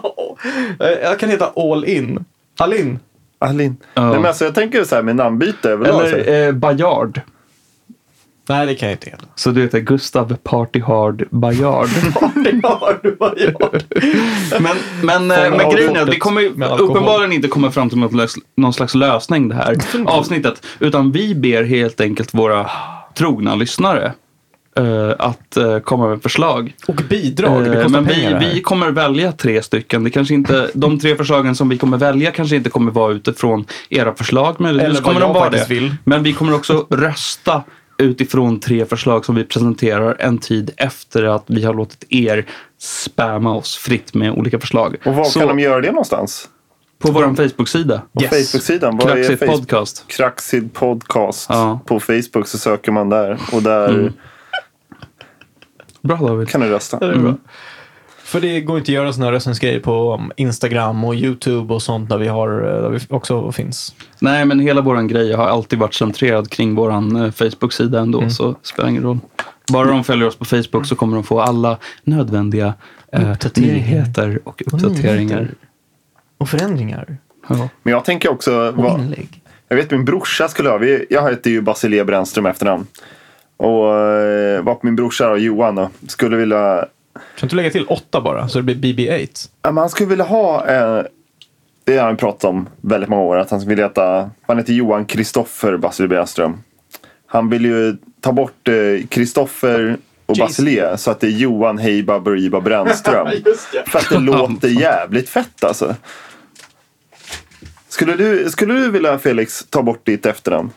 Eh, Jag kan heta All In. Alin. Alin. Ja. Nej, men alltså, jag tänker så här med namnbyte överlag. Eller eh, Bajard. Nej, det kan jag inte heta. Så du heter Gustav Party Hard Bajard. Ja, du bara gör. Men, men, eh, men grejen är att vi kommer uppenbarligen inte komma fram till något, någon slags lösning det här avsnittet. Utan vi ber helt enkelt våra trogna lyssnare eh, att eh, komma med förslag. Och bidrag, kostar men vi, vi kommer välja tre stycken. Det kanske inte, de tre förslagen som vi kommer välja kanske inte kommer vara utifrån era förslag. Men Eller kommer de vara det. vill. Men vi kommer också rösta utifrån tre förslag som vi presenterar en tid efter att vi har låtit er spamma oss fritt med olika förslag. Och var Så kan de göra det någonstans? på vår Facebook-sida, Yes. Facebook-sidan? Vad podcast. Kraxid podcast. Ja. På Facebook så söker man där. Och där Mm. Bra David. kan du rösta. Det är bra. För det går inte att göra sådana här röstningsgrejer på Instagram och YouTube och sånt där vi, har, eh, där vi också finns. Nej, men hela våran grej har alltid varit centrerad kring våran eh, Facebook-sida ändå, Mm. så det spelar ingen roll. Bara de följer oss på Facebook så kommer de få alla nödvändiga eh, nyheter och uppdateringar. Och förändringar. Ja. Men jag tänker också. Och Vad, jag vet min brorsa skulle ha. Vi, jag heter ju Basilia Brännström efternamn. Och eh, vad min brorsa då, Johan då, skulle vilja. Kan inte du lägga till åtta bara så det blir BB-8? Ja, men han skulle vilja ha. Eh, det har han pratat om väldigt många år. Att han skulle vilja heta. Han heter Johan Kristoffer Basilia Brännström. Han vill ju ta bort Kristoffer och Jason. Basilia så att det är Johan Heiba Buriba Brännström. För att det låter jävligt fett alltså. Skulle du, skulle du vilja Felix ta bort ditt efternamn?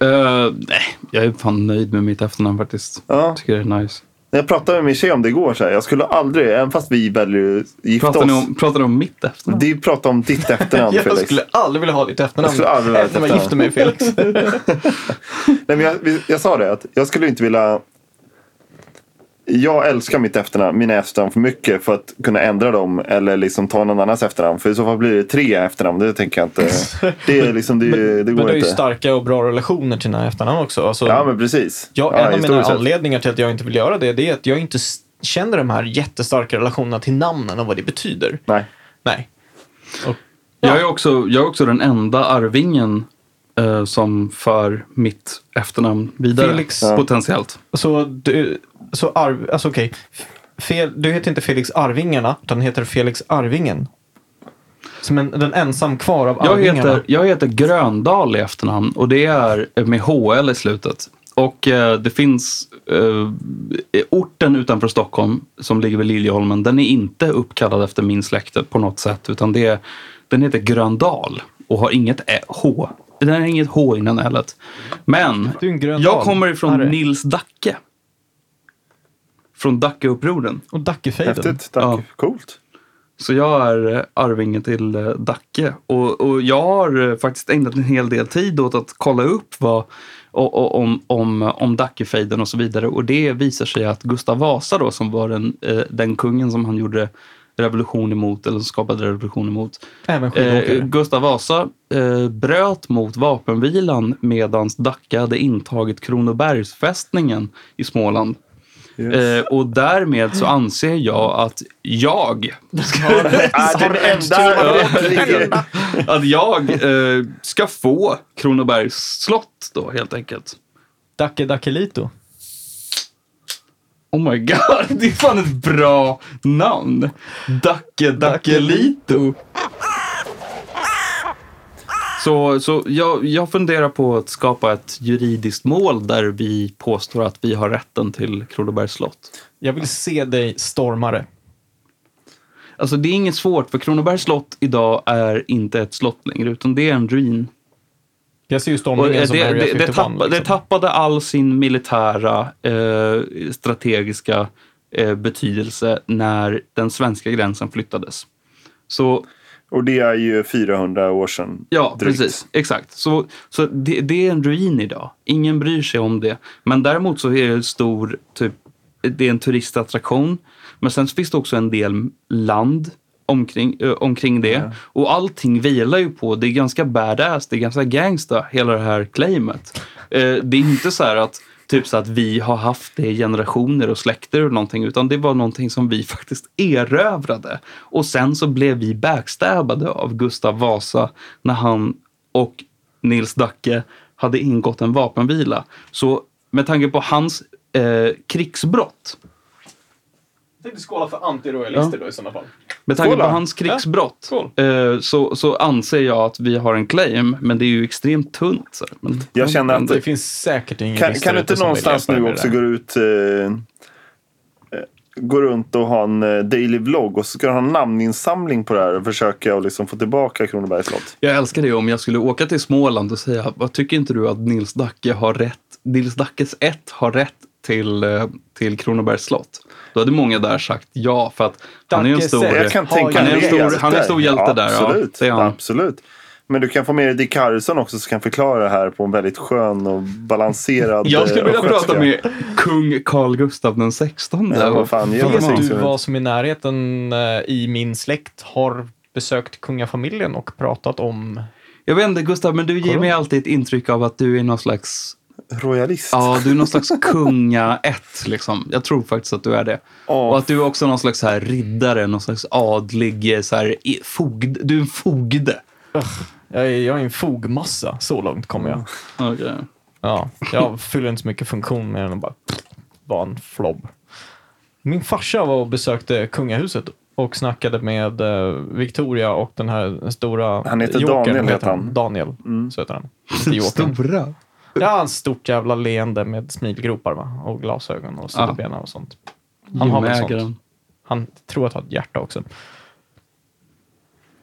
Eh, nej, jag är fan nöjd med mitt efternamn faktiskt. Ja. Tycker det är nice. Jag pratade med min tjej om det igår. Så här. Jag skulle aldrig, även fast vi väljer att gifta Pratar ni, oss. om, pratar ni om mitt efternamn? Du pratar om ditt efternamn Jag Felix. skulle aldrig vilja ha ditt efternamn Jag efter ditt man gifte mig Felix. Nej, men jag, jag sa det att jag skulle inte vilja. Jag älskar mitt efternamn, mina efternamn för mycket för att kunna ändra dem eller liksom ta någon annans efternamn. För i så fall blir det tre efternamn. Det tänker jag inte. Det, är liksom, det, det Men du går har ju starka och bra relationer till dina efternamn också. Alltså, Ja men precis. Ja, ja, en av mina sett. anledningar till att jag inte vill göra det, det är att jag inte känner de här jättestarka relationerna till namnen och vad det betyder. Nej. Nej. Och, Jag, är också, jag är också den enda arvingen eh, som för mitt efternamn vidare. Felix- Ja. Potentiellt. så du, så arv, alltså okej. Fel, du heter inte Felix Arvingarna, utan heter Felix Arvingen. Som en, den ensam kvar av Jag Arvingarna. heter, jag heter Gröndal i efternamn och det är med HL i slutet. Och eh, det finns eh, orten utanför Stockholm som ligger vid Liljeholmen. Den är inte uppkallad efter min släkte på något sätt utan det, den heter Gröndal och har inget ä, H. Den har inget H innan L. Men jag kommer ifrån. Nils Dacke. Från Dackeupproren. Och Dackefejden. Häftigt. Tack. Ja. Coolt. Så jag är eh, arvinge till eh, Dacke. Och, och jag har eh, faktiskt ägnat en hel del tid åt att kolla upp vad, och, och, om, om, om Dackefejden och så vidare. Och det visar sig att Gustav Vasa då, som var den, den kungen som han gjorde revolution emot, eller skapade revolution emot. Även Eh. Gustav Vasa eh, bröt mot vapenvilan medan Dacke hade intagit Kronobergsfästningen i Småland. Yes. Eh, och därmed så anser jag att jag Ah, den enda att jag eh, ska få Kronobergs slott då helt enkelt. Dacke Dackelito. Oh my god, det är fan ett bra namn. Dacke Dackelito. Så, så jag, jag funderar på att skapa ett juridiskt mål där vi påstår att vi har rätten till Kronobergs slott. Jag vill se dig storma det. Alltså det är inget svårt, för Kronobergs slott idag är inte ett slott längre, utan det är en ruin. Jag ser ju stormningen det, som det, Area det, 51. tappa, det liksom. tappade all sin militära eh, strategiska eh, betydelse när den svenska gränsen flyttades. Så Och det är ju 400 år sedan. ja, drygt. precis. Exakt. Så, så det, det är en ruin idag. Ingen bryr sig om det. Men däremot så är det en stor, typ, det är en turistattraktion. Men sen finns det också en del land omkring, ö, omkring det. Och allting vilar ju på, det är ganska badass, det är ganska gangsta, hela det här claimet. Eh, det är inte så här att typ så att vi har haft det i generationer och släkter och någonting, utan det var någonting som vi faktiskt erövrade. Och sen så blev vi backstabbade av Gustav Vasa när han och Nils Dacke hade ingått en vapenvila. Så med tanke på hans eh, krigsbrott jag tänkte skåla för antirojalister då i sådana fall. med tanke på hans krigsbrott Ja, eh, så, så anser jag att vi har en claim, men det är ju extremt tunt. Så. Men, Jag känner att- Det finns säkert ingen Kan, kan du inte någonstans nu också det gå ut eh, eh, gå runt och ha en eh, daily vlogg och så ska du ha en namninsamling på det här och försöka och liksom få tillbaka Kronobergs slott. Jag älskar det om jag skulle åka till Småland och säga, vad tycker inte du att Nils Dacke har rätt, Nils Dackes ett har rätt till, eh, till Kronobergs slott? Då hade många där sagt ja, för att han är en stor... ett. Jag kan har tänka ju han är en stor- hjälte. han är en stor hjälte där, ja. Absolut, Det är han. absolut. Men du kan få med dig Dick Harrison också som kan förklara det här på en väldigt skön och balanserad Jag skulle eh, vilja prata med kung Carl Gustav den 16. Ja, vad fan, Vet du vad som i närheten eh, i min släkt har besökt kungafamiljen och pratat om... Jag vet inte, Gustav, men du ger Kolla. mig alltid ett intryck av att du är någon slags Royalist. Ja, du är någon slags kunga ett liksom. Jag tror faktiskt att du är det. Ja. Och att du är också någon slags här riddare, någon slags adlig, så här, fogd. Du är en fogde. Jag är, jag är en fogmassa, så långt kommer jag. Okej. Ja, jag fyller inte så mycket funktion mer än att bara vara en flobb. Min farsa var och besökte kungahuset och snackade med eh, Victoria och den här stora Han heter Jokern, Daniel, heter han. Mm. Daniel, så heter han. Stora. Ja, en stort jävla leende med smilgropar va? och glasögon och Ja. sidobenar och sånt. Han har väl sånt. Han tror att han har ett hjärta också.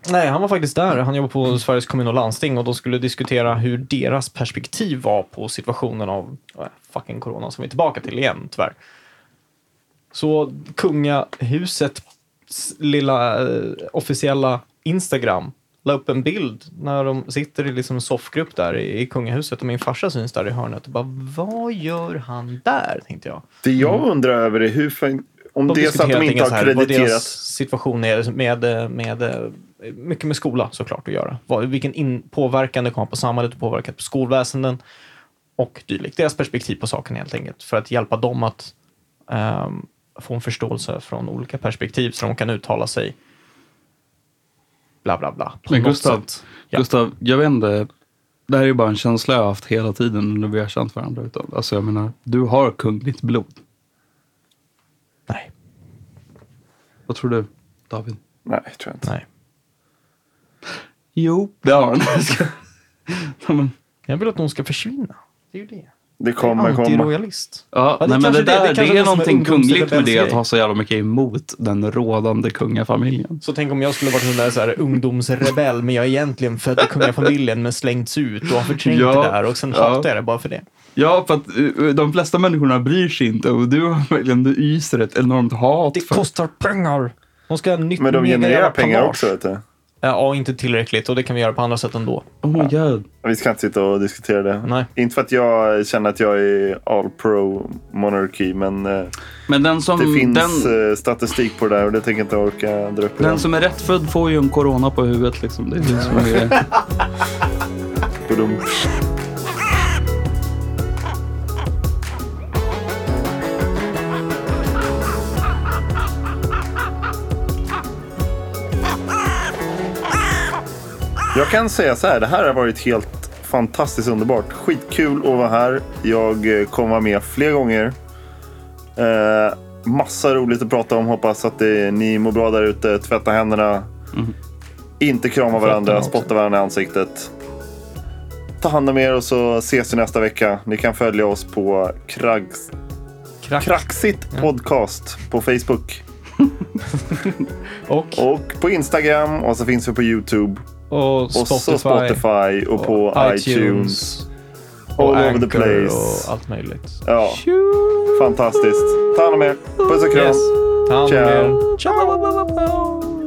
Nej, han var faktiskt där. Han jobbar på Sveriges kommun och landsting och de skulle diskutera hur deras perspektiv var på situationen av äh, fucking corona som vi är tillbaka till igen, tyvärr. Så kungahusets lilla eh, officiella Instagram la upp en bild när de sitter i liksom en soffgrupp där i, kungahuset och min farsa syns där i hörnet och bara vad gör han där? tänkte jag. Det jag undrar över är hur, om det är så att de inte har vad krediterat. deras situation är med, med, mycket med skola såklart att göra. Vad, vilken in, påverkan det kommer på samhället och påverkan på skolväsenden och dylikt. Deras perspektiv på saken helt enkelt. För att hjälpa dem att ehm, få en förståelse från olika perspektiv så de kan uttala sig bla bla bla. Men Gustav. Ja. Gustav, jag vet inte. Det här är ju bara en känsla jag har haft hela tiden när vi har känt varandra. Utan- Alltså jag menar, du har kungligt blod. Nej, Vad tror du, David? Nej, tror jag inte. nej. Jo, det har han. Jag vill att de ska försvinna. Det är ju det. Det kommer komma. Ja, Ja, det nej, men det, det- där, det det, kanske är någonting kungligt med det, att ha så jävla mycket emot den rådande kungafamiljen. Så tänk om jag skulle varit en där, så här ungdomsrebell, men jag är egentligen född i kungafamiljen men slängts ut och har förträngt Ja, det där och sen ja. hatar jag det bara för det. Ja, för att eh, de flesta människorna bryr sig inte och du har verkligen, du yser ett enormt hat. Det för- kostar pengar. De ska ha nytt Men de genererar pengar också. Vet du. Ja, inte tillräckligt och det kan vi göra på andra sätt ändå. Oh my god. Vi ska inte sitta och diskutera det. Nej. Inte för att jag känner att jag är all pro monarchy, men eh, Men den som, det finns den, eh, statistik på det där och det tänker jag inte orka dra upp igen. den som är rättfödd får ju en corona på huvudet. Liksom. Det är det som är... Jag kan säga så här, det här har varit helt fantastiskt underbart. Skitkul att vara här. Jag eh, kommer vara med fler gånger. Eh, massa roligt att prata om. Hoppas att det, ni mår bra där ute. Tvätta händerna. Inte krama varandra, spotta varandra i ansiktet. Ta hand om er och så ses vi nästa vecka. Ni kan följa oss på Krags, Krack. Kraxigt podcast på Facebook. Och, Och på Instagram och så finns vi på YouTube. Och Och Spotify. så Spotify och på iTunes. och All over the Anchor place. och allt möjligt. Ja, fantastiskt. Ta hand om er. Puss och kram. Yes. Ta hand om er. Ciao!